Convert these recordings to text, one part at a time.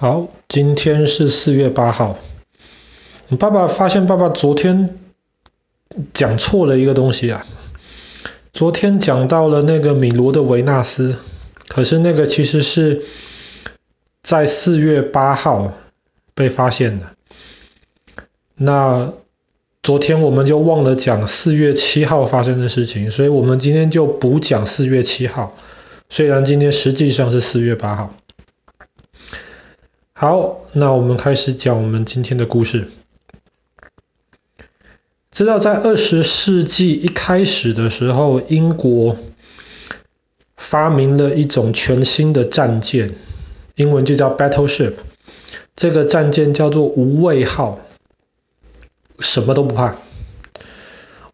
好，今天是四月八号。爸爸发现爸爸昨天讲错了一个东西啊。昨天讲到了那个米罗的维纳斯，可是那个其实是在四月八号被发现的。那昨天我们就忘了讲四月七号发生的事情，所以我们今天就补讲四月七号。虽然今天实际上是四月八号。好，那我们开始讲我们今天的故事。知道在二十世纪一开始的时候，英国发明了一种全新的战舰，英文就叫 battleship。这个战舰叫做无畏号，什么都不怕。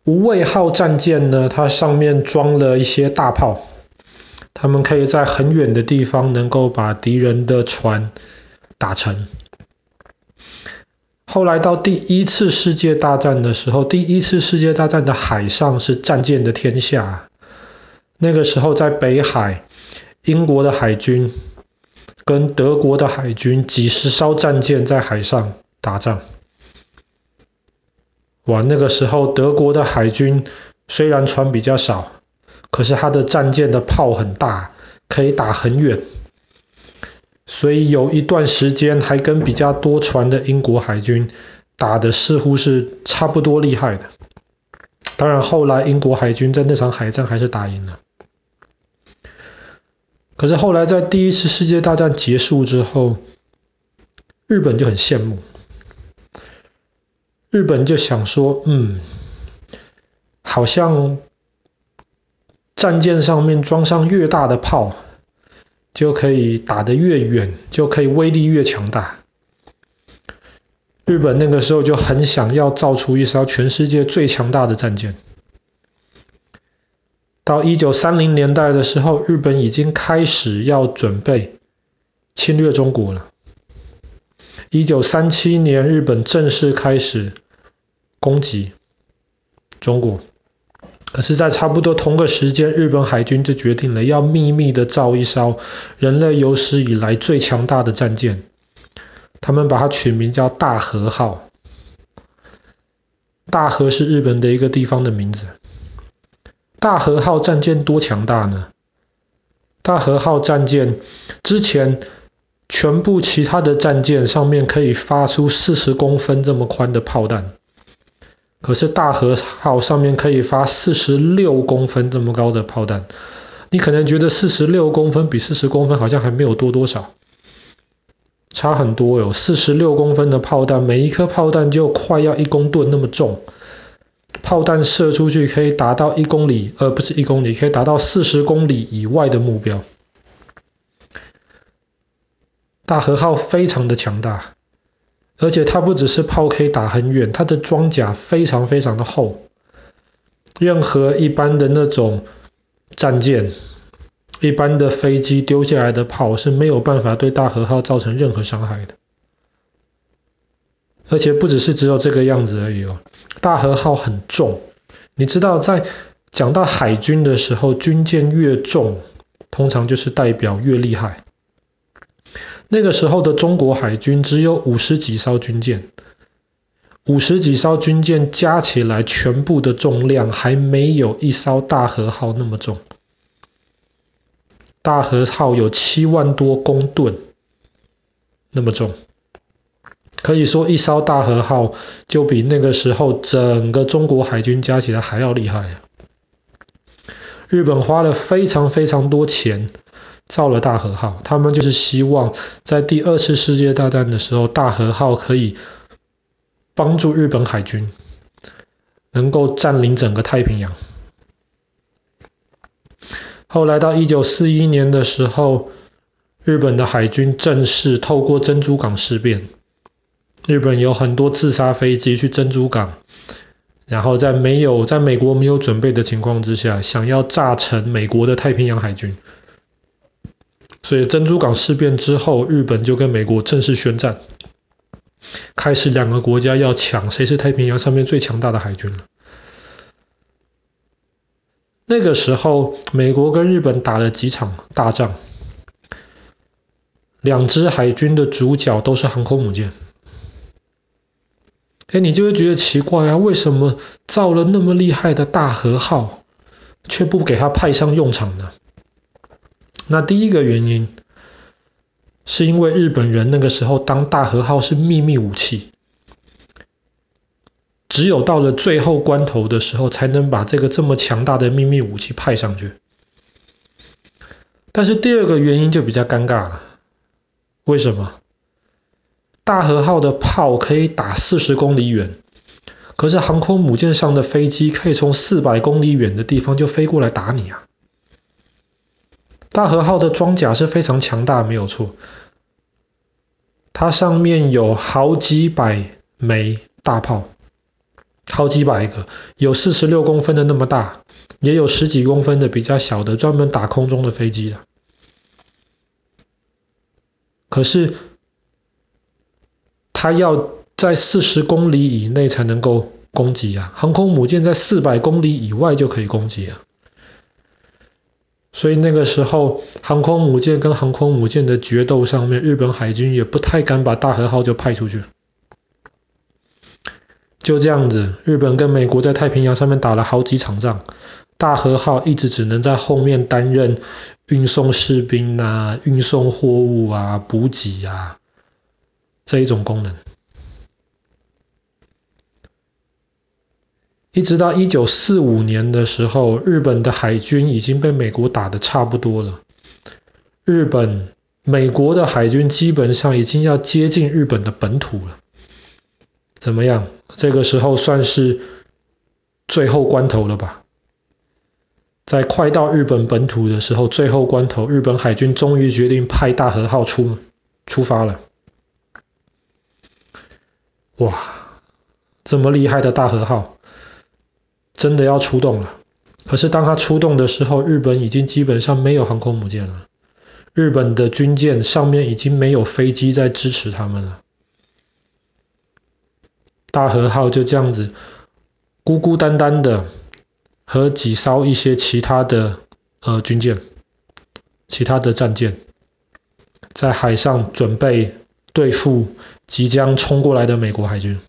无畏号战舰呢，它上面装了一些大炮，他们可以在很远的地方能够把敌人的船打成。后来到第一次世界大战的时候，第一次世界大战的海上是战舰的天下。那个时候在北海，英国的海军跟德国的海军几十艘战舰在海上打仗。哇，那个时候德国的海军虽然船比较少，可是他的战舰的炮很大，可以打很远。所以有一段时间还跟比较多船的英国海军打的似乎是差不多厉害的。当然后来英国海军在那场海战还是打赢了。可是后来在第一次世界大战结束之后，日本就很羡慕，日本就想说，嗯，好像战舰上面装上越大的炮。就可以打得越远，就可以威力越强大。日本那个时候就很想要造出一艘全世界最强大的战舰。到一九三零年代的时候，日本已经开始要准备侵略中国了。一九三七年，日本正式开始攻击中国。可是，在差不多同个时间，日本海军就决定了要秘密的造一艘人类有史以来最强大的战舰，他们把它取名叫大和号。大和是日本的一个地方的名字。大和号战舰多强大呢？大和号战舰之前全部其他的战舰上面可以发出四十公分这么宽的炮弹。可是大和号上面可以发四十六公分这么高的炮弹，你可能觉得四十六公分比四十公分好像还没有多多少，差很多哟。四十六公分的炮弹，每一颗炮弹就快要一公吨那么重，炮弹射出去可以达到一公里，呃，不是一公里，可以达到四十公里以外的目标。大和号非常的强大。而且它不只是炮可以打很远，它的装甲非常非常的厚，任何一般的那种战舰、一般的飞机丢下来的炮是没有办法对大和号造成任何伤害的。而且不只是只有这个样子而已哦，大和号很重，你知道在讲到海军的时候，军舰越重，通常就是代表越厉害。那个时候的中国海军只有五十几艘军舰，五十几艘军舰加起来全部的重量还没有一艘大和号那么重。大和号有七万多公吨那么重，可以说一艘大和号就比那个时候整个中国海军加起来还要厉害。日本花了非常非常多钱。造了大和号，他们就是希望在第二次世界大战的时候，大和号可以帮助日本海军能够占领整个太平洋。后来到一九四一年的时候，日本的海军正式透过珍珠港事变，日本有很多自杀飞机去珍珠港，然后在没有在美国没有准备的情况之下，想要炸沉美国的太平洋海军。所以珍珠港事变之后，日本就跟美国正式宣战，开始两个国家要抢谁是太平洋上面最强大的海军了。那个时候，美国跟日本打了几场大仗，两支海军的主角都是航空母舰。哎，你就会觉得奇怪啊，为什么造了那么厉害的大和号，却不给它派上用场呢？那第一个原因，是因为日本人那个时候当大和号是秘密武器，只有到了最后关头的时候，才能把这个这么强大的秘密武器派上去。但是第二个原因就比较尴尬了，为什么？大和号的炮可以打四十公里远，可是航空母舰上的飞机可以从四百公里远的地方就飞过来打你啊！大和号的装甲是非常强大，没有错，它上面有好几百枚大炮，好几百个，有四十六公分的那么大，也有十几公分的比较小的，专门打空中的飞机的。可是。它要在四十公里以内才能够攻击啊，航空母舰在四百公里以外就可以攻击啊。所以那个时候，航空母舰跟航空母舰的决斗上面，日本海军也不太敢把大和号就派出去。就这样子，日本跟美国在太平洋上面打了好几场仗，大和号一直只能在后面担任运送士兵啊、运送货物啊、补给啊。这一种功能，一直到一九四五年的时候，日本的海军已经被美国打得差不多了。日本、美国的海军基本上已经要接近日本的本土了。怎么样？这个时候算是最后关头了吧？在快到日本本土的时候，最后关头，日本海军终于决定派大和号出出发了。哇，这么厉害的大和号，真的要出动了。可是当他出动的时候，日本已经基本上没有航空母舰了。日本的军舰上面已经没有飞机在支持他们了。大和号就这样子孤孤单单的和几艘一些其他的呃军舰、其他的战舰在海上准备对付。即将冲过来的美国海军，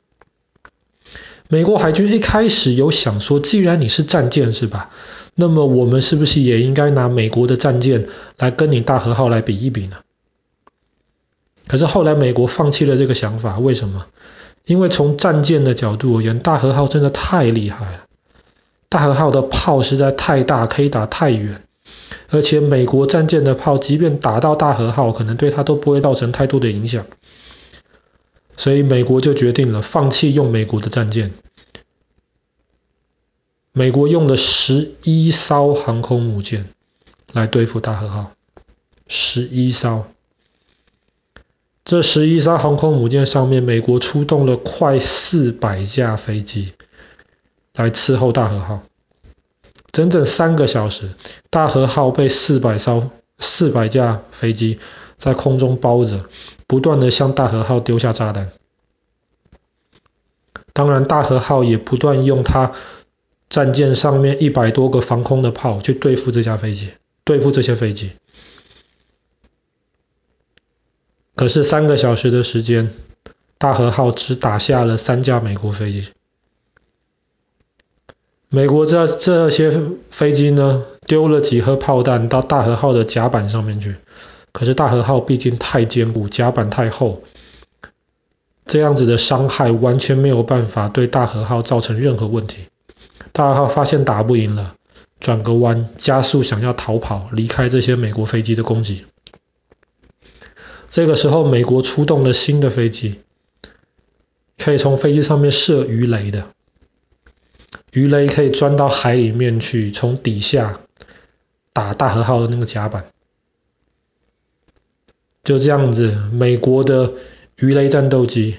美国海军一开始有想说，既然你是战舰是吧？那么我们是不是也应该拿美国的战舰来跟你大和号来比一比呢？可是后来美国放弃了这个想法，为什么？因为从战舰的角度而言，大和号真的太厉害了，大和号的炮实在太大，可以打太远，而且美国战舰的炮，即便打到大和号，可能对它都不会造成太多的影响。所以美国就决定了放弃用美国的战舰，美国用了十一艘航空母舰来对付大和号，十一艘。这十一艘航空母舰上面，美国出动了快四百架飞机来伺候大和号，整整三个小时，大和号被四百艘、四百架飞机在空中包着。不断的向大和号丢下炸弹，当然大和号也不断用它战舰上面一百多个防空的炮去对付这架飞机，对付这些飞机。可是三个小时的时间，大和号只打下了三架美国飞机。美国这这些飞机呢，丢了几颗炮弹到大和号的甲板上面去。可是大和号毕竟太坚固，甲板太厚，这样子的伤害完全没有办法对大和号造成任何问题。大和号发现打不赢了，转个弯，加速想要逃跑，离开这些美国飞机的攻击。这个时候，美国出动了新的飞机，可以从飞机上面射鱼雷的，鱼雷可以钻到海里面去，从底下打大和号的那个甲板。就这样子，美国的鱼雷战斗机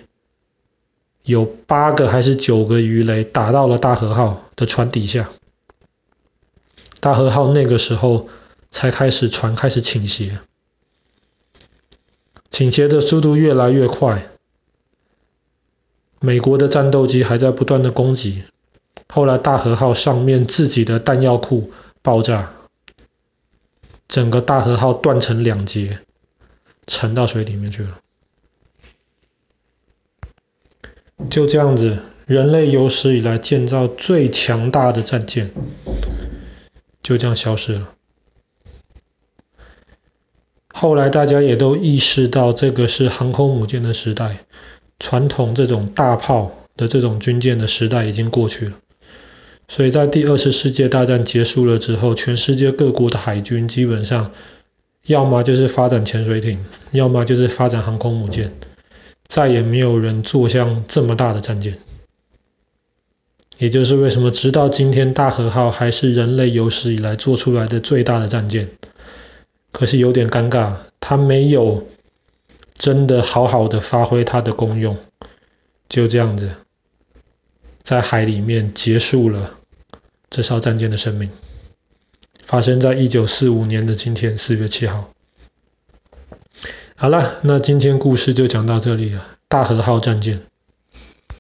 有八个还是九个鱼雷打到了大和号的船底下，大和号那个时候才开始船开始倾斜，倾斜的速度越来越快，美国的战斗机还在不断的攻击，后来大和号上面自己的弹药库爆炸，整个大和号断成两截。沉到水里面去了。就这样子，人类有史以来建造最强大的战舰，就这样消失了。后来大家也都意识到，这个是航空母舰的时代，传统这种大炮的这种军舰的时代已经过去了。所以在第二次世界大战结束了之后，全世界各国的海军基本上，要么就是发展潜水艇，要么就是发展航空母舰，再也没有人做像这么大的战舰。也就是为什么直到今天，大和号还是人类有史以来做出来的最大的战舰。可是有点尴尬，它没有真的好好的发挥它的功用，就这样子在海里面结束了这艘战舰的生命。发生在一九四五年的今天，四月七号。好了，那今天故事就讲到这里了。大和号战舰。